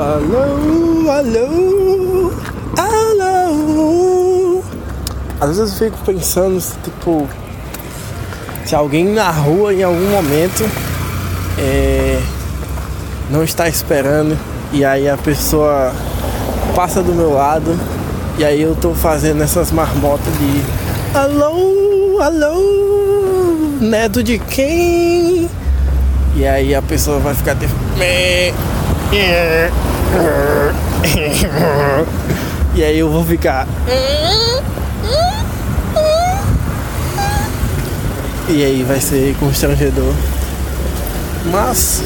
alô, alô, alô. Às vezes eu fico pensando, tipo, se alguém na rua em algum momento é, não está esperando e aí a pessoa passa do meu lado e aí eu tô fazendo essas marmotas de alô, alô, neto de quem? E aí a pessoa vai ficar tipo. E aí eu vou ficar. E aí vai ser constrangedor. Mas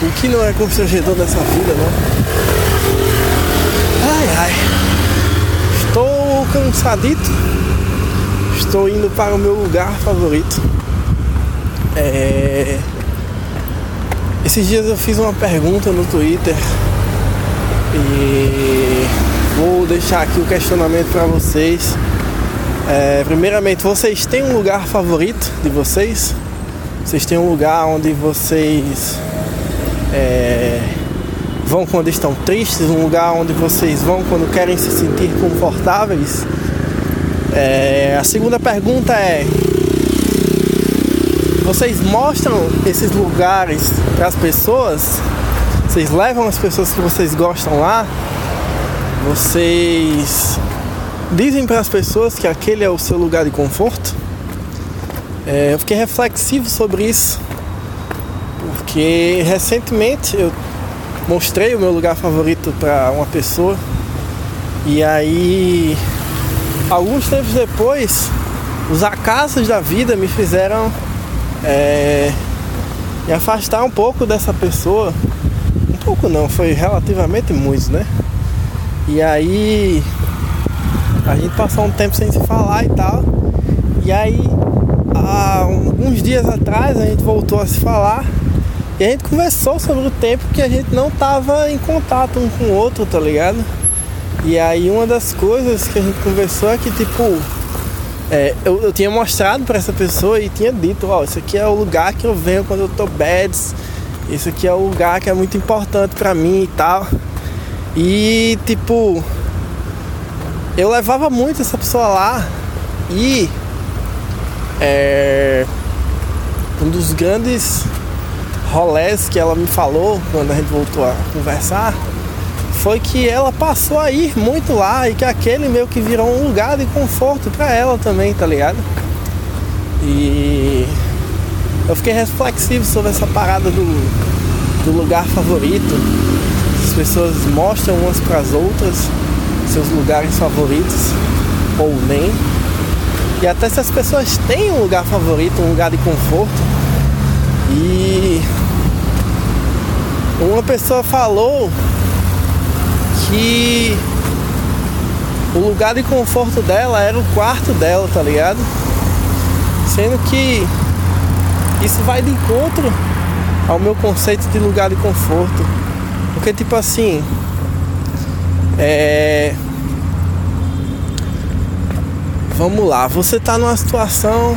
o que não é constrangedor nessa vida, né? Ai ai. Estou cansadito. Estou indo para o meu lugar favorito. É esses dias eu fiz uma pergunta no Twitter e vou deixar aqui o questionamento para vocês. É, primeiramente, vocês têm um lugar favorito de vocês? Vocês têm um lugar onde vocês é, vão quando estão tristes? Um lugar onde vocês vão quando querem se sentir confortáveis? É, a segunda pergunta é: vocês mostram esses lugares para as pessoas? Vocês levam as pessoas que vocês gostam lá? Vocês dizem para as pessoas que aquele é o seu lugar de conforto? É, eu fiquei reflexivo sobre isso, porque recentemente eu mostrei o meu lugar favorito para uma pessoa e aí alguns tempos depois os acasos da vida me fizeram é, e afastar um pouco dessa pessoa. Pouco não, foi relativamente muito, né? E aí a gente passou um tempo sem se falar e tal. E aí há uns dias atrás a gente voltou a se falar e a gente conversou sobre o tempo que a gente não tava em contato um com o outro, tá ligado? E aí uma das coisas que a gente conversou é que tipo é, eu, eu, tinha mostrado para essa pessoa e tinha dito, ó, oh, isso aqui é o lugar que eu venho quando eu tô bads, isso aqui é o lugar que é muito importante para mim e tal. E tipo, eu levava muito essa pessoa lá e é, um dos grandes rolés que ela me falou quando a gente voltou a conversar foi que ela passou a ir muito lá e que aquele meio que virou um lugar de conforto para ela também, tá ligado? E eu fiquei reflexivo sobre essa parada do, do lugar favorito. As pessoas mostram umas para as outras seus lugares favoritos ou nem. E até se as pessoas têm um lugar favorito, um lugar de conforto. E uma pessoa falou que o lugar de conforto dela era o quarto dela, tá ligado? Sendo que isso vai de encontro ao meu conceito de lugar de conforto. Porque tipo assim, é Vamos lá, você tá numa situação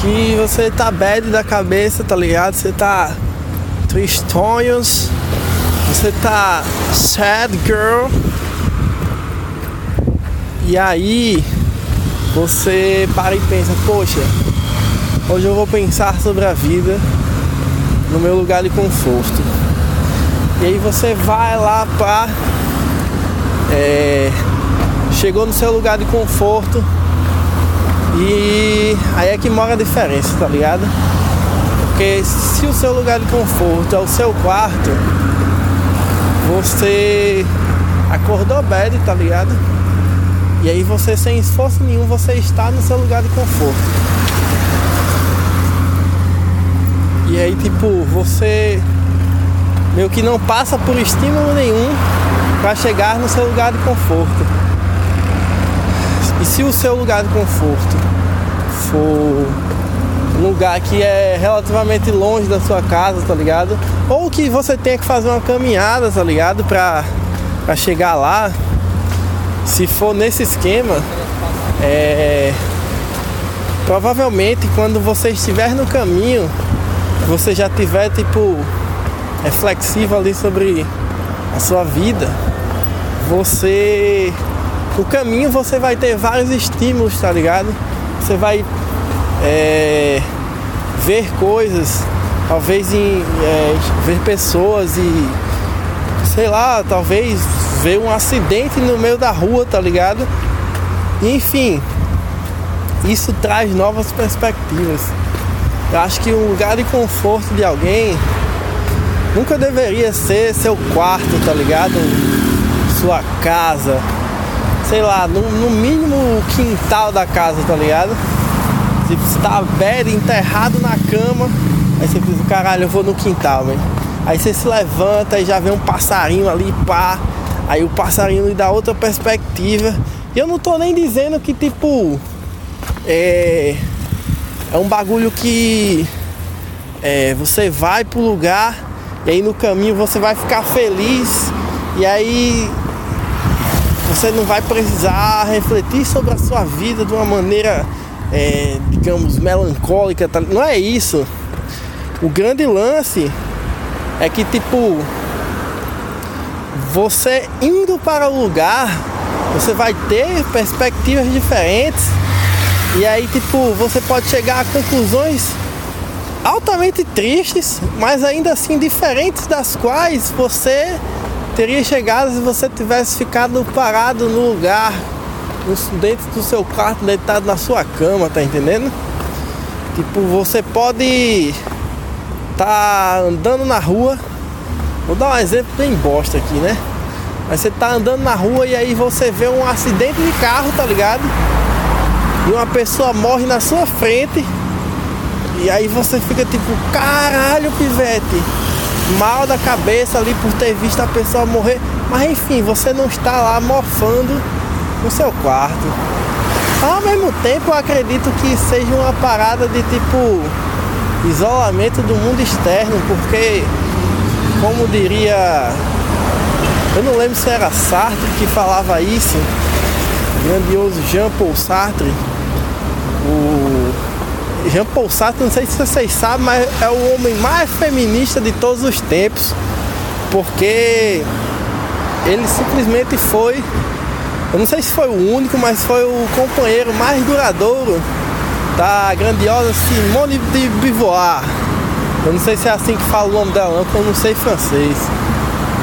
que você tá bad da cabeça, tá ligado? Você tá tristonhos, você tá sad girl e aí você para e pensa, poxa, hoje eu vou pensar sobre a vida no meu lugar de conforto. E aí você vai lá para é, chegou no seu lugar de conforto e aí é que mora a diferença, tá ligado? Porque se o seu lugar de conforto é o seu quarto, você acordou bad, tá ligado? E aí você sem esforço nenhum, você está no seu lugar de conforto. E aí tipo, você meio que não passa por estímulo nenhum para chegar no seu lugar de conforto. E se o seu lugar de conforto for um lugar que é relativamente longe da sua casa, tá ligado? Ou que você tenha que fazer uma caminhada, tá ligado? Pra, pra chegar lá. Se for nesse esquema, é. Provavelmente quando você estiver no caminho, você já tiver tipo é flexível ali sobre a sua vida, você no caminho você vai ter vários estímulos, tá ligado? Você vai é, ver coisas, talvez em, é, ver pessoas e sei lá, talvez ver um acidente no meio da rua, tá ligado? Enfim, isso traz novas perspectivas. Eu acho que um lugar de conforto de alguém nunca deveria ser seu quarto, tá ligado? Sua casa, sei lá, no, no mínimo o quintal da casa, tá ligado? Se você tá velho, enterrado na cama, aí você pensa, caralho, eu vou no quintal, velho. Aí você se levanta e já vê um passarinho ali, pá. Aí o passarinho lhe dá outra perspectiva. E eu não tô nem dizendo que, tipo, é, é um bagulho que é, você vai pro lugar e aí no caminho você vai ficar feliz e aí você não vai precisar refletir sobre a sua vida de uma maneira, é, digamos, melancólica. Tá? Não é isso. O grande lance é que, tipo, você indo para o lugar, você vai ter perspectivas diferentes e aí, tipo, você pode chegar a conclusões altamente tristes, mas ainda assim diferentes das quais você teria chegado se você tivesse ficado parado no lugar, dentro do seu quarto, deitado na sua cama, tá entendendo? Tipo, você pode tá andando na rua, vou dar um exemplo bem bosta aqui, né? Mas você tá andando na rua e aí você vê um acidente de carro, tá ligado? E uma pessoa morre na sua frente e aí você fica tipo, caralho, pivete, mal da cabeça ali por ter visto a pessoa morrer, mas enfim, você não está lá mofando no seu quarto. Ao mesmo tempo, eu acredito que seja uma parada de tipo isolamento do mundo externo, porque, como diria, eu não lembro se era Sartre que falava isso, grandioso Jean Paul Sartre o Jean Paul Sartre, não sei se vocês sabem, mas é o homem mais feminista de todos os tempos, porque ele simplesmente foi, eu não sei se foi o único, mas foi o companheiro mais duradouro da grandiosa Simone de Beauvoir. Eu não sei se é assim que fala o nome dela, não, porque eu não sei francês.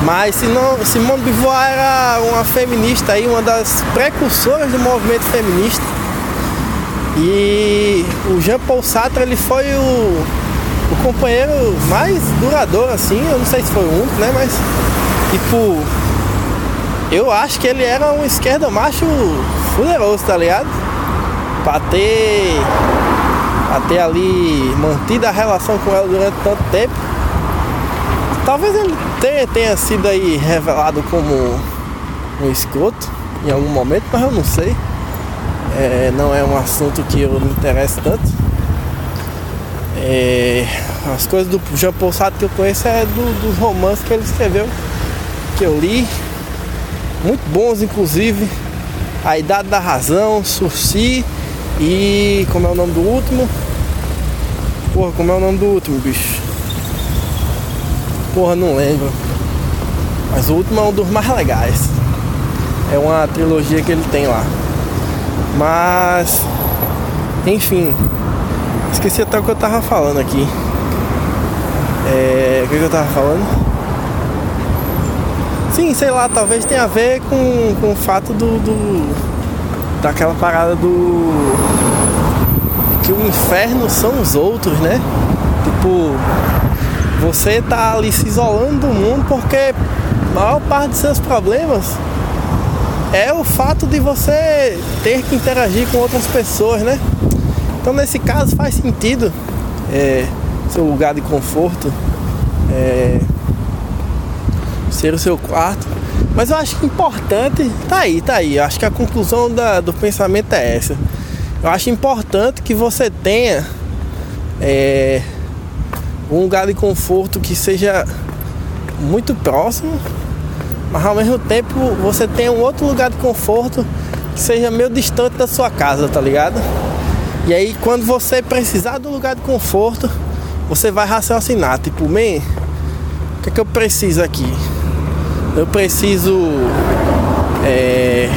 Mas Simone de Beauvoir era uma feminista aí, uma das precursoras do movimento feminista e o Jean Paul Sartre ele foi o, o companheiro mais duradouro assim, eu não sei se foi o único, né? Mas tipo, eu acho que ele era um esquerda macho fuderoso, tá ligado? Pra ter, pra ter ali mantido a relação com ela durante tanto tempo. Talvez ele tenha, tenha sido aí revelado como um escroto em algum momento, mas eu não sei é, não é um assunto que eu me interesso tanto. É, as coisas do Jean Paul Sartre que eu conheço é do, dos romances que ele escreveu, que eu li, muito bons inclusive. A Idade da Razão, Sursi e como é o nome do último? Porra, como é o nome do último, bicho? Porra, não lembro. Mas o último é um dos mais legais. É uma trilogia que ele tem lá. Mas, enfim, esqueci até o que eu tava falando aqui. É, o que, eu tava falando? Sim, sei lá, talvez tenha a ver com, com o fato do, do daquela parada do que o inferno são os outros, né? Tipo, você tá ali se isolando do mundo porque a maior parte dos seus problemas é o fato de você ter que interagir com outras pessoas, né? Então nesse caso faz sentido é, seu lugar de conforto é, ser o seu quarto. Mas eu acho que importante, tá aí, tá aí. Eu acho que a conclusão da, do pensamento é essa. Eu acho importante que você tenha é, um lugar de conforto que seja muito próximo mas ao mesmo tempo você tem um outro lugar de conforto que seja meio distante da sua casa, tá ligado? E aí quando você precisar do lugar de conforto, você vai raciocinar, tipo, man, o que é que eu preciso aqui? eu preciso é,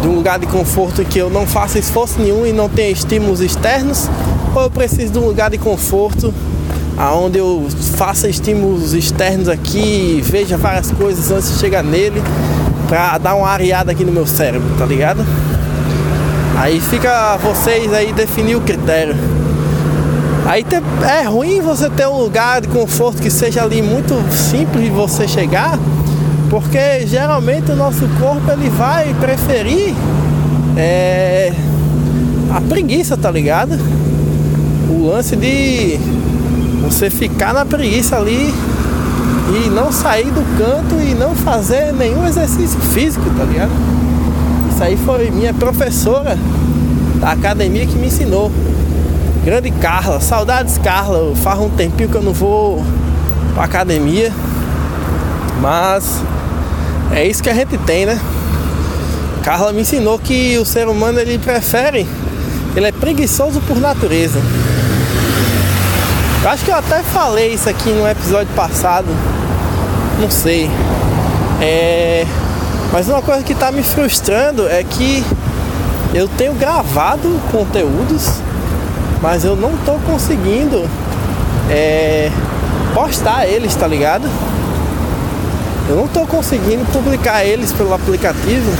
de um lugar de conforto que eu não faça esforço nenhum e não tenha estímulos externos, ou eu preciso de um lugar de conforto aonde eu faça estímulos externos aqui, veja várias coisas antes de chegar nele, pra dar uma areada aqui no meu cérebro, tá ligado? Aí fica vocês aí definir o critério. Aí é ruim você ter um lugar de conforto que seja ali muito simples de você chegar, porque geralmente o nosso corpo ele vai preferir é, a preguiça, tá ligado? O lance de você ficar na preguiça ali e não sair do canto e não fazer nenhum exercício físico, tá ligado? Isso aí foi minha professora da academia que me ensinou. Grande Carla, saudades Carla, faz um tempinho que eu não vou pra academia. Mas é isso que a gente tem, né? Carla me ensinou que o ser humano ele prefere, ele é preguiçoso por natureza. Acho que eu até falei isso aqui no episódio passado. Não sei. É... Mas uma coisa que está me frustrando é que eu tenho gravado conteúdos, mas eu não estou conseguindo é... postar eles, tá ligado? Eu não estou conseguindo publicar eles pelo aplicativo.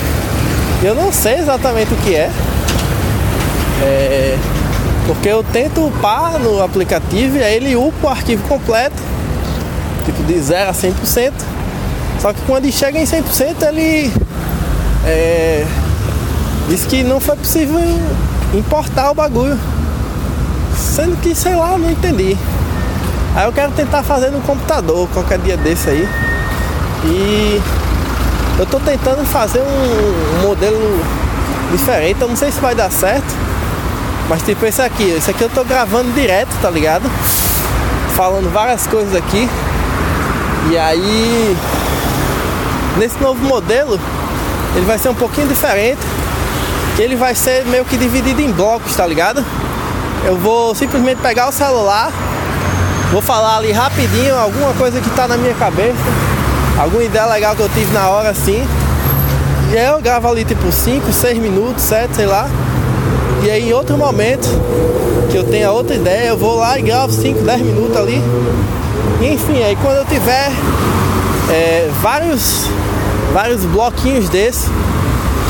Eu não sei exatamente o que é. É porque eu tento upar no aplicativo e aí ele upa o arquivo completo, tipo de 0 a 100%. Só que quando ele chega em 100% ele é, diz que não foi possível importar o bagulho. Sendo que, sei lá, não entendi. Aí eu quero tentar fazer no computador qualquer dia desse aí. E eu tô tentando fazer um, modelo diferente, eu não sei se vai dar certo. Mas tipo esse aqui, esse aqui eu tô gravando direto, tá ligado? Falando várias coisas aqui. E aí nesse novo modelo ele vai ser um pouquinho diferente. Ele vai ser meio que dividido em blocos, tá ligado? Eu vou simplesmente pegar o celular, vou falar ali rapidinho alguma coisa que tá na minha cabeça, alguma ideia legal que eu tive na hora assim. E aí eu gravo ali tipo 5, 6 minutos, 7, sei lá. E aí em outro momento que eu tenha outra ideia, eu vou lá e gravo 5, 10 minutos ali. E, enfim, aí quando eu tiver é, vários, vários bloquinhos desses,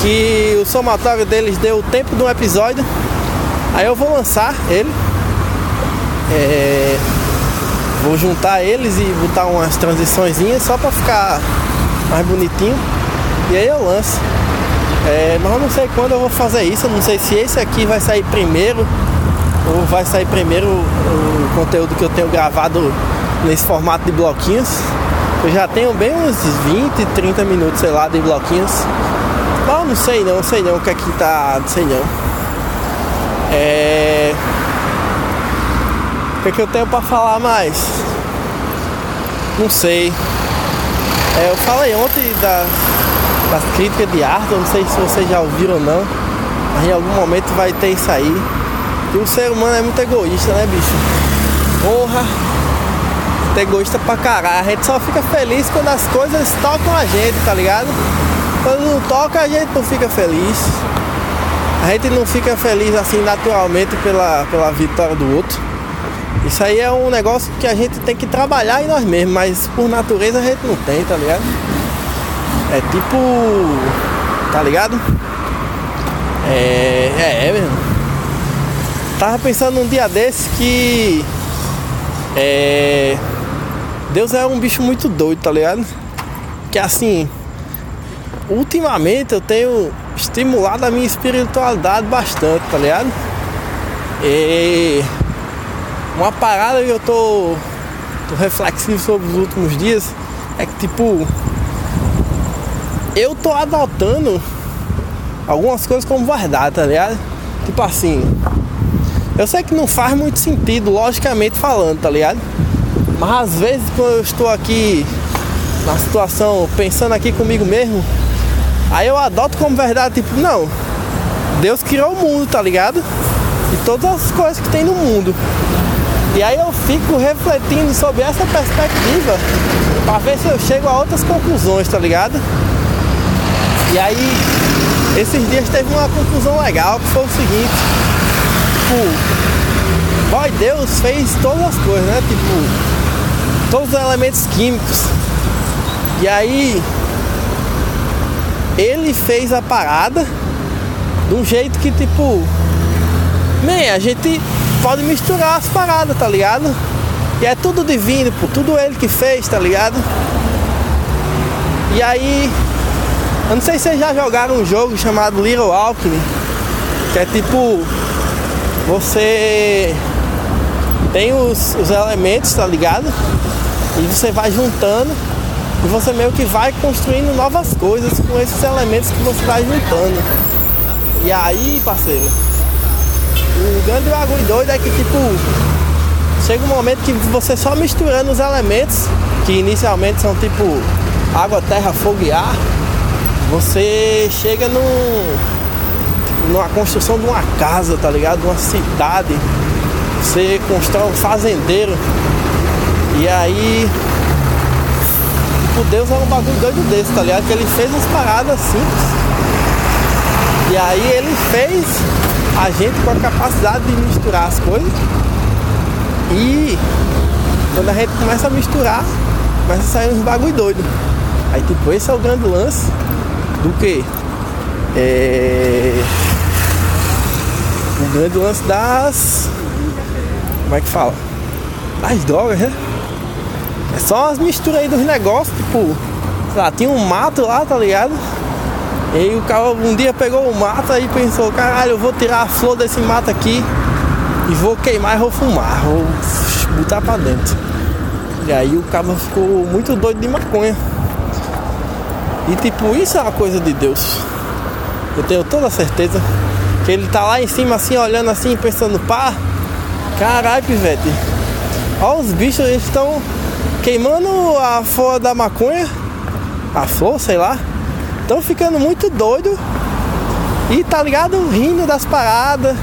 que o somatório deles deu o tempo de um episódio, aí eu vou lançar ele. É, vou juntar eles e botar umas transições só para ficar mais bonitinho. E aí eu lanço. É, mas eu não sei quando eu vou fazer isso, eu não sei se esse aqui vai sair primeiro ou vai sair primeiro o conteúdo que eu tenho gravado nesse formato de bloquinhos. Eu já tenho bem uns 20, 30 minutos, sei lá, de bloquinhos. Mas não sei não, sei não o que aqui é tá. Não sei não. É. O que, é que eu tenho pra falar mais? Não sei. É, eu falei ontem da das críticas de arte, eu não sei se vocês já ouviram ou não, mas em algum momento vai ter isso aí. E o ser humano é muito egoísta, né, bicho? Porra! Egoísta pra caralho. A gente só fica feliz quando as coisas tocam a gente, tá ligado? Quando não toca, a gente não fica feliz. A gente não fica feliz assim naturalmente pela, pela vitória do outro. Isso aí é um negócio que a gente tem que trabalhar em nós mesmos, mas por natureza a gente não tem, tá ligado? É tipo. Tá ligado? É. É, é mesmo. Tava pensando num dia desse que. É. Deus é um bicho muito doido, tá ligado? Que assim. Ultimamente eu tenho estimulado a minha espiritualidade bastante, tá ligado? E. Uma parada que eu tô, tô reflexivo sobre os últimos dias é que tipo eu tô adotando algumas coisas como verdade, tá ligado? Tipo assim, eu sei que não faz muito sentido, logicamente falando, tá ligado? Mas às vezes quando eu estou aqui na situação, pensando aqui comigo mesmo, aí eu adoto como verdade, tipo, não, Deus criou o mundo, tá ligado? E todas as coisas que tem no mundo. E aí eu fico refletindo sobre essa perspectiva para ver se eu chego a outras conclusões, tá ligado? E aí, esses dias teve uma conclusão legal que foi o seguinte, tipo, boy, Deus fez todas as coisas, né? Tipo, todos os elementos químicos. E aí, ele fez a parada de um jeito que, tipo, man, a gente pode misturar as paradas, tá ligado? E é tudo divino, pô, tudo ele que fez, tá ligado? E aí, eu não sei se vocês já jogaram um jogo chamado Little Alchemy, que é tipo, você tem os, os elementos, tá ligado? E você vai juntando e você meio que vai construindo novas coisas com esses elementos que você vai juntando. E aí, parceiro, o grande bagulho doido é que tipo chega um momento que você só misturando os elementos, que inicialmente são tipo água, terra, fogo e ar, você chega num, numa construção de uma casa, tá ligado? De uma cidade. Você constrói um fazendeiro. E aí. Tipo, Deus é um bagulho doido desse, tá ligado? Que ele fez umas paradas simples. E aí ele fez a gente com a capacidade de misturar as coisas. E quando a gente começa a misturar, começa a sair uns bagulho doido. Aí tipo, esse é o grande lance do que? É... O grande lance das. Como é que fala? Das drogas, né? É só as misturas aí dos negócios, tipo, sei lá, tinha um mato lá, tá ligado? E aí o cara um dia pegou o mato e pensou, caralho, eu vou tirar a flor desse mato aqui e vou queimar e vou fumar, vou botar pra dentro. E aí o cara ficou muito doido de maconha. E tipo, isso é uma coisa de Deus. Eu tenho toda a certeza que ele tá lá em cima assim, olhando assim, pensando, pá, caralho, pivete. Olha os bichos, eles estão queimando a flor da maconha, a flor, sei lá. Estão ficando muito doido e tá ligado? Rindo das paradas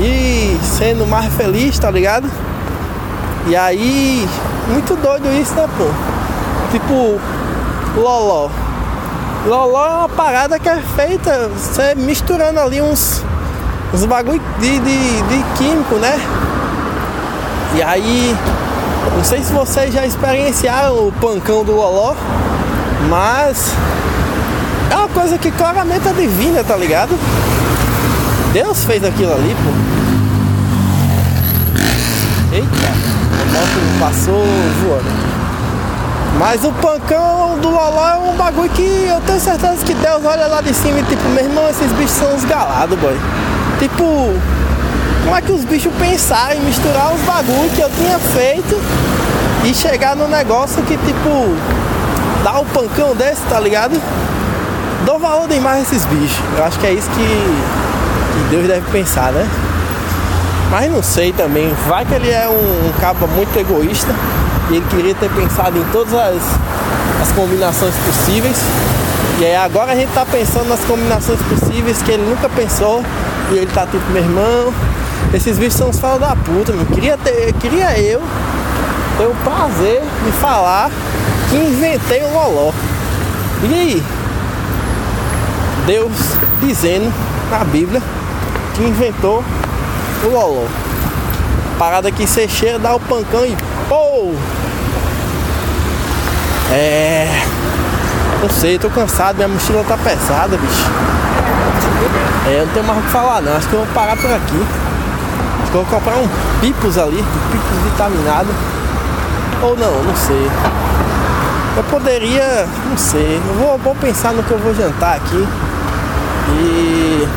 e sendo mais feliz, tá ligado? E aí, muito doido isso, né, pô? Tipo, loló. Loló é uma parada que é feita você misturando ali uns, uns bagulho de, de, de químico, né? E aí, não sei se vocês já experienciaram o pancão do Loló, mas é uma coisa que claramente é divina, tá ligado? Deus fez aquilo ali, pô. Eita, a moto passou voando. Mas o pancão do Loló é um bagulho que eu tenho certeza que Deus olha lá de cima e tipo, meu irmão, esses bichos são uns galados, boy. Tipo, como é que os bichos pensaram em misturar os bagulhos que eu tinha feito e chegar no negócio que tipo, dá um pancão desse, tá ligado? Dou valor demais a esses bichos. Eu acho que é isso que, que Deus deve pensar, né? Mas não sei também. Vai que ele é um, um cabo muito egoísta e ele queria ter pensado em todas as, as combinações possíveis. E aí agora a gente tá pensando nas combinações possíveis que ele nunca pensou. E ele tá tipo, meu irmão, esses bichos são os falos da puta, meu. Queria, ter, queria eu ter o prazer de falar que inventei o Loló. E aí? Deus dizendo na Bíblia que inventou o Loló. Parada que você cheira, dá o pancão e pô! É. Não sei, tô cansado, minha mochila tá pesada, bicho. É, eu não tenho mais o que falar não, acho que eu vou parar por aqui. Acho que eu vou comprar um pipos ali, um pipos vitaminado. Ou não, não sei. Eu poderia, não sei, eu vou, vou pensar no que eu vou jantar aqui. E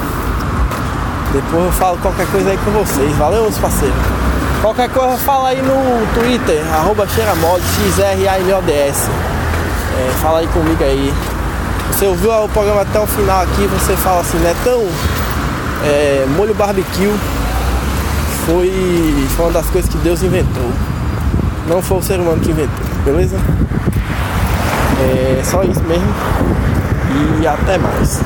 depois eu falo qualquer coisa aí com vocês. Valeu, meus parceiros. Qualquer coisa fala aí no Twitter, arroba xeramod, X-R-A-M-O-D-S. É, fala aí comigo aí. Você ouviu o programa até o final aqui, você fala assim, Netão, é, molho barbecue foi, foi uma das coisas que Deus inventou. Não foi o ser humano que inventou, beleza? É só isso mesmo. E até mais.